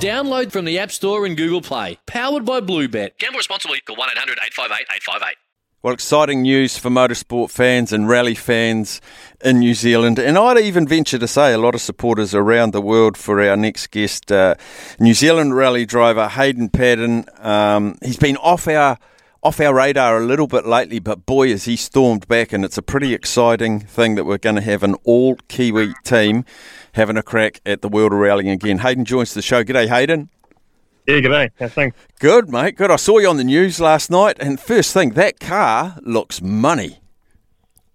Download from the App Store and Google Play. Powered by Bluebet. Gamble responsibly. Call 1 800 858 858. Well, exciting news for motorsport fans and rally fans in New Zealand, and I'd even venture to say a lot of supporters around the world for our next guest, uh, New Zealand rally driver Hayden Paddon. Um, he's been off our off our radar a little bit lately, but boy, has he stormed back, and it's a pretty exciting thing that we're going to have an all Kiwi team having a crack at the World of Rallying again. Hayden joins the show. G'day, Hayden. Yeah, g'day. How's things? Good, mate. Good. I saw you on the news last night, and first thing, that car looks money.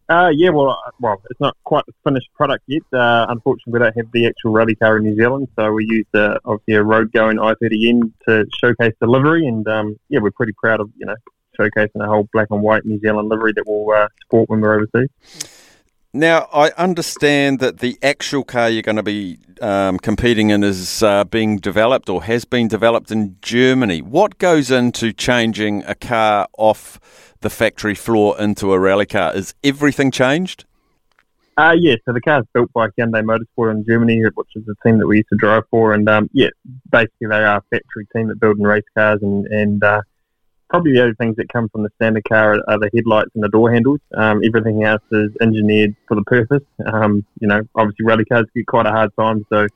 Uh, yeah, well, uh, well, it's not quite the finished product yet. Uh, unfortunately, we don't have the actual rally car in New Zealand, so we used uh, obviously a road going i30N to showcase the livery, and um, yeah, we're pretty proud of you know showcasing a whole black and white New Zealand livery that we'll uh, sport when we're overseas. Now, I understand that the actual car you're going to be um, competing in is uh, being developed or has been developed in Germany. What goes into changing a car off the factory floor into a rally car? Is everything changed? Uh, yeah, so the car is built by Hyundai Motorsport in Germany, which is the team that we used to drive for. And um, yeah, basically they are a factory team that build and race cars and, and uh, probably the other things that come from the standard car are the headlights and the door handles. Um, everything else is engineered for the purpose. Um, you know, obviously rally cars get quite a hard time, so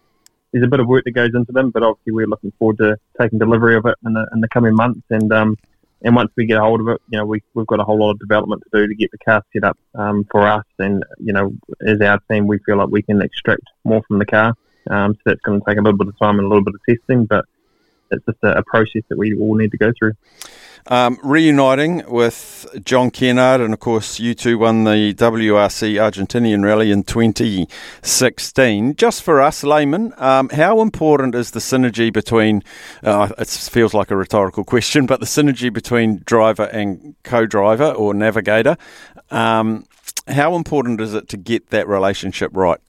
there's a bit of work that goes into them. But obviously, we're looking forward to taking delivery of it in the, in the coming months. And um, and once we get a hold of it, you know, we, we've got a whole lot of development to do to get the car set up um, for us. And you know, as our team, we feel like we can extract more from the car. Um, so that's going to take a little bit of time and a little bit of testing, but it's just a, a process that we all need to go through. Um, reuniting with John Kennard, and of course, you two won the WRC Argentinian Rally in 2016. Just for us laymen, um, how important is the synergy between, uh, it feels like a rhetorical question, but the synergy between driver and co driver or navigator? Um, how important is it to get that relationship right?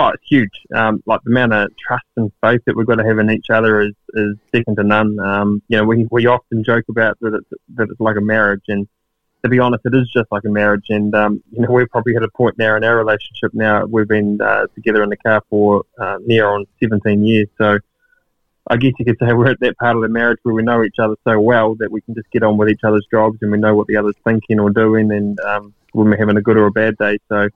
Oh, it's huge. Um, like the amount of trust and faith that we've got to have in each other is, is second to none. Um, you know, we, we often joke about that it's, that it's like a marriage, and to be honest, it is just like a marriage. And um, you know, we're probably at a point now in our relationship. Now we've been uh, together in the car for uh, near on 17 years, so I guess you could say we're at that part of the marriage where we know each other so well that we can just get on with each other's jobs and we know what the other's thinking or doing, and um, when we're having a good or a bad day. So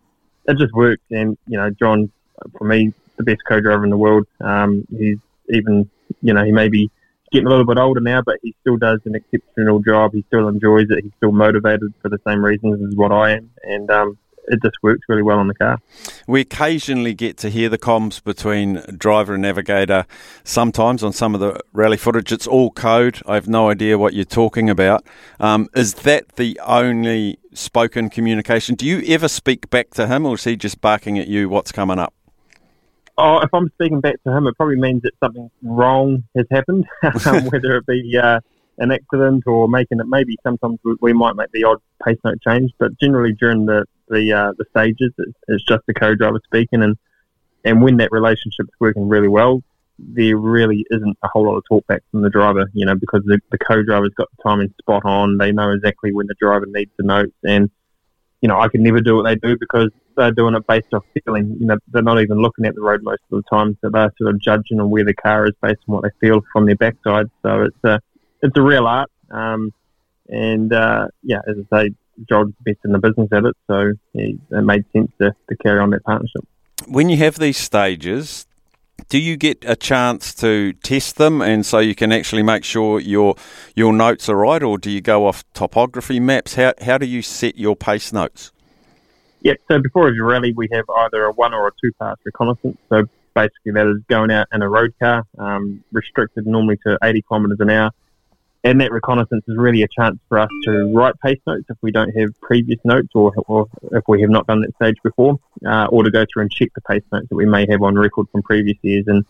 it just works. And you know, John for me, the best co-driver in the world. Um, he's even, you know, he may be getting a little bit older now, but he still does an exceptional job. He still enjoys it. He's still motivated for the same reasons as what I am, and um, it just works really well on the car. We occasionally get to hear the comms between driver and navigator. Sometimes on some of the rally footage, it's all code. I have no idea what you're talking about. Um, is that the only spoken communication? Do you ever speak back to him, or is he just barking at you? What's coming up? Oh, if I'm speaking back to him, it probably means that something wrong has happened, um, whether it be uh, an accident or making it. Maybe sometimes we might make the odd pace note change, but generally during the the uh, the stages, it's, it's just the co-driver speaking, and and when that relationship is working really well, there really isn't a whole lot of talk back from the driver, you know, because the, the co-driver's got the timing spot on. They know exactly when the driver needs the notes, and you know, I could never do what they do because they're doing it based off feeling. You know, they're not even looking at the road most of the time, so they're sort of judging on where the car is based on what they feel from their backside. So it's a it's a real art, um, and uh, yeah, as I say, John's the best in the business at it, so it made sense to, to carry on that partnership. When you have these stages, do you get a chance to test them and so you can actually make sure your your notes are right or do you go off topography maps how, how do you set your pace notes yeah so before a rally we have either a one or a two pass reconnaissance so basically that is going out in a road car um, restricted normally to 80 kilometres an hour and that reconnaissance is really a chance for us to write pace notes if we don't have previous notes or, or if we have not done that stage before, uh, or to go through and check the pace notes that we may have on record from previous years. And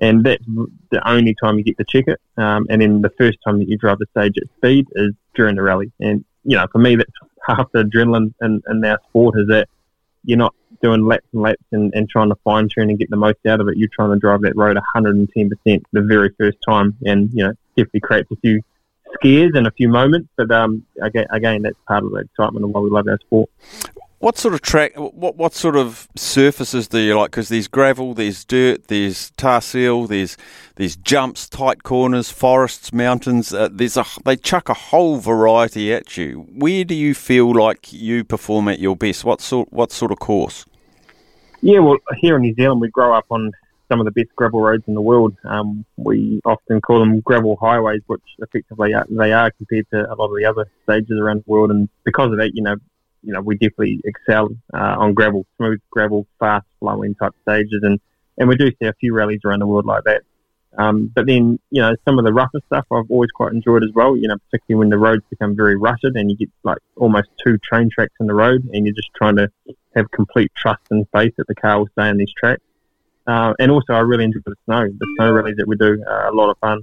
and that's the only time you get to check it. Um, and then the first time that you drive the stage at speed is during the rally. And you know, for me, that's half the adrenaline in, in our sport is that you're not doing laps and laps and, and trying to fine tune and get the most out of it. You're trying to drive that road 110% the very first time, and you know, definitely creates a few scares and a few moments. But um, again, again, that's part of the excitement and why we love our sport. What sort of track? What what sort of surfaces do you like? Because there's gravel, there's dirt, there's tar seal, there's there's jumps, tight corners, forests, mountains. Uh, there's a they chuck a whole variety at you. Where do you feel like you perform at your best? What sort what sort of course? Yeah, well, here in New Zealand, we grow up on some of the best gravel roads in the world. Um, we often call them gravel highways, which effectively are, they are compared to a lot of the other stages around the world. And because of that, you know, you know, we definitely excel uh, on gravel, smooth gravel, fast flowing type stages, and and we do see a few rallies around the world like that. Um, but then, you know, some of the rougher stuff I've always quite enjoyed as well. You know, particularly when the roads become very rutted and you get like almost two train tracks in the road, and you're just trying to have complete trust and faith that the car will stay on these tracks. Uh, and also, I really enjoy the snow. The snow rallies that we do are a lot of fun.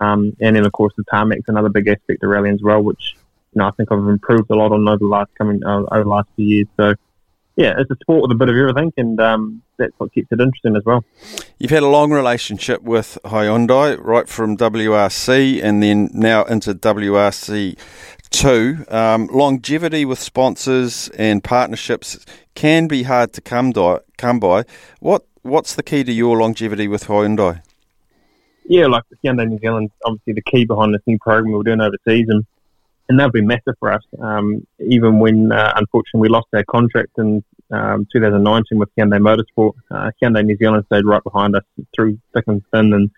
Um, and then, of course, the tarmac's another big aspect of rallying as well, which you know, I think I've improved a lot on over the last coming uh, over the last few years. So yeah, it's a sport with a bit of everything, and um, that's what keeps it interesting as well. You've had a long relationship with Hyundai, right from WRC and then now into WRC two. Um, longevity with sponsors and partnerships can be hard to come, by, come by. What What's the key to your longevity with Hyundai? Yeah, like Hyundai New Zealand, obviously the key behind this new program we're doing overseas, and and that'll be massive for us. Um, even when, uh, unfortunately, we lost our contract in um, 2019 with Hyundai Motorsport, uh, Hyundai New Zealand stayed right behind us through thick and thin. And,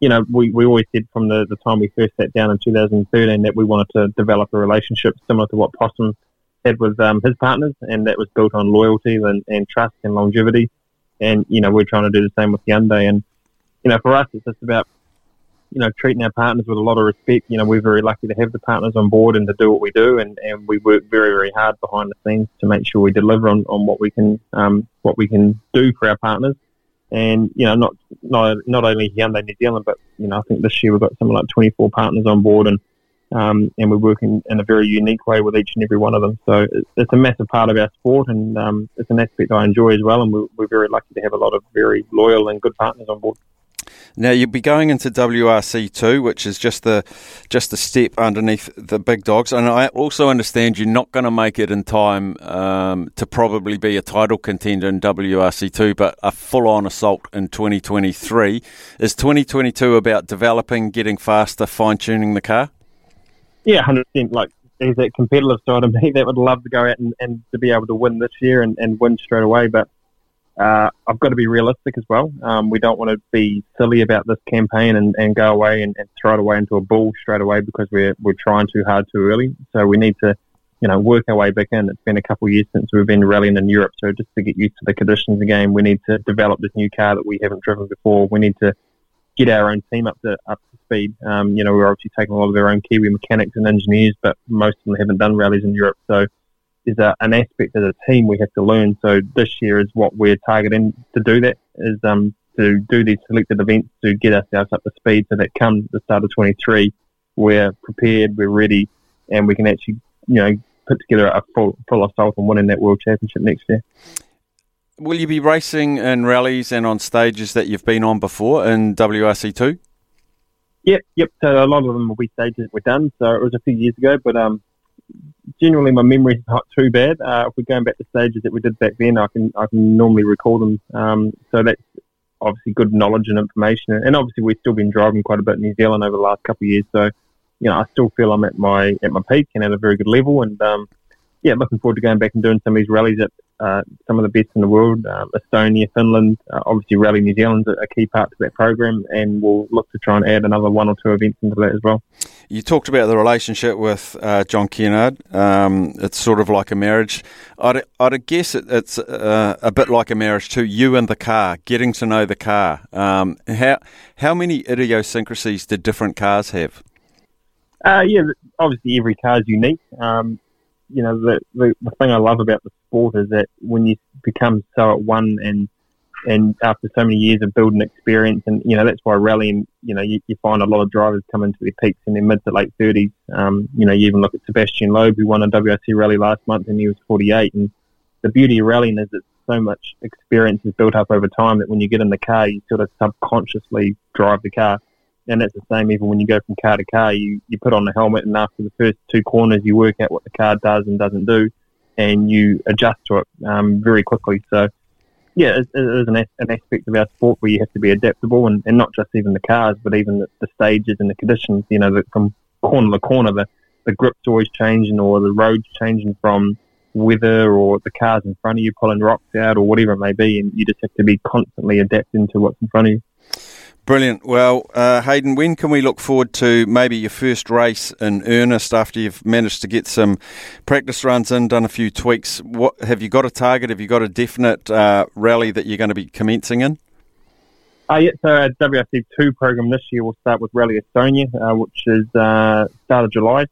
you know, we, we always said from the, the time we first sat down in 2013 that we wanted to develop a relationship similar to what Possum had with um, his partners, and that was built on loyalty and, and trust and longevity. And, you know, we're trying to do the same with Hyundai. And, you know, for us, it's just about you know, treating our partners with a lot of respect. You know, we're very lucky to have the partners on board and to do what we do, and, and we work very, very hard behind the scenes to make sure we deliver on, on what we can um, what we can do for our partners. And you know, not not not only Hyundai New Zealand, but you know, I think this year we've got something like 24 partners on board, and um, and we're working in a very unique way with each and every one of them. So it's a massive part of our sport, and um, it's an aspect I enjoy as well. And we're, we're very lucky to have a lot of very loyal and good partners on board. Now you'll be going into WRC two, which is just the just the step underneath the big dogs, and I also understand you're not going to make it in time um, to probably be a title contender in WRC two, but a full on assault in 2023. Is 2022 about developing, getting faster, fine tuning the car? Yeah, hundred percent. Like there's that competitive side of me that would love to go out and, and to be able to win this year and, and win straight away, but uh, I've got to be realistic as well. Um, we don't want to be silly about this campaign and, and go away and, and, throw it away into a bull straight away because we're we're trying too hard too early. So we need to, you know, work our way back in. It's been a couple of years since we've been rallying in Europe, so just to get used to the conditions again, we need to develop this new car that we haven't driven before. We need to get our own team up to up to speed. Um, you know, we're obviously taking a lot of our own Kiwi mechanics and engineers, but most of them haven't done rallies in Europe, so is a, an aspect as a team we have to learn. So this year is what we're targeting to do that is um, to do these selected events to get ourselves up to speed so that come the start of 23, we're prepared, we're ready, and we can actually, you know, put together a full, full assault on winning that world championship next year. Will you be racing in rallies and on stages that you've been on before in WRC2? Yep, yep. So a lot of them will be stages that we're done. So it was a few years ago, but um, generally my memory's not too bad. Uh, if we're going back to stages that we did back then, I can I can normally recall them. Um, so that's obviously good knowledge and information. And obviously we've still been driving quite a bit in New Zealand over the last couple of years. So you know I still feel I'm at my at my peak and at a very good level. And um, yeah, looking forward to going back and doing some of these rallies at uh, some of the best in the world, um, Estonia, Finland, uh, obviously Rally New Zealand's a key part to that program, and we'll look to try and add another one or two events into that as well. You talked about the relationship with uh, John Kennard. Um, it's sort of like a marriage. I'd, I'd guess it, it's uh, a bit like a marriage too. You and the car, getting to know the car. Um, how how many idiosyncrasies did different cars have? Uh, yeah, obviously every car is unique. Um, you know, the, the, the thing I love about the sport is that when you become so at one and and after so many years of building experience, and you know that's why rallying, you know, you, you find a lot of drivers come into their peaks in their mid to late thirties. Um, you know, you even look at Sébastien Loeb, who won a WRC rally last month, and he was 48. And the beauty of rallying is that so much experience is built up over time that when you get in the car, you sort of subconsciously drive the car. And that's the same even when you go from car to car. You, you put on the helmet, and after the first two corners, you work out what the car does and doesn't do, and you adjust to it um, very quickly. So, yeah, it, it is an, an aspect of our sport where you have to be adaptable, and, and not just even the cars, but even the, the stages and the conditions. You know, that from corner to corner, the, the grip's always changing, or the road's changing from weather or the cars in front of you pulling rocks out or whatever it may be, and you just have to be constantly adapting to what's in front of you. Brilliant. Well, uh, Hayden, when can we look forward to maybe your first race in earnest after you've managed to get some practice runs in, done a few tweaks? What have you got a target? Have you got a definite uh, rally that you're going to be commencing in? Uh, yeah, so our WRC two program this year will start with Rally Estonia, uh, which is uh, start of July.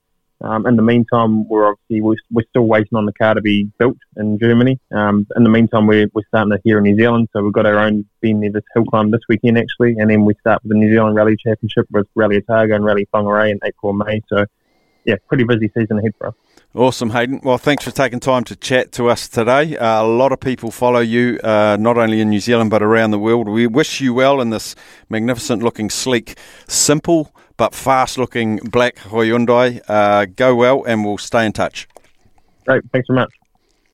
Um, in the meantime, we're obviously we're, we're, still waiting on the car to be built in Germany. Um, in the meantime, we're, we're starting to here in New Zealand, so we've got our own being there this hill climb this weekend actually, and then we start with the New Zealand Rally Championship with Rally Otago and Rally Whangarei in April May. So, yeah, pretty busy season ahead for us. Awesome, Hayden. Well, thanks for taking time to chat to us today. Uh, a lot of people follow you, uh, not only in New Zealand but around the world. We wish you well in this magnificent looking, sleek, simple but fast looking black Hyundai. Uh, go well, and we'll stay in touch. Great. Thanks so much.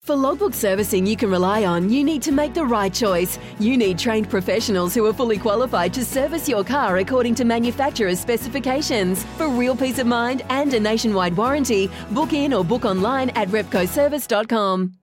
For logbook servicing you can rely on, you need to make the right choice. You need trained professionals who are fully qualified to service your car according to manufacturer's specifications. For real peace of mind and a nationwide warranty, book in or book online at repcoservice.com.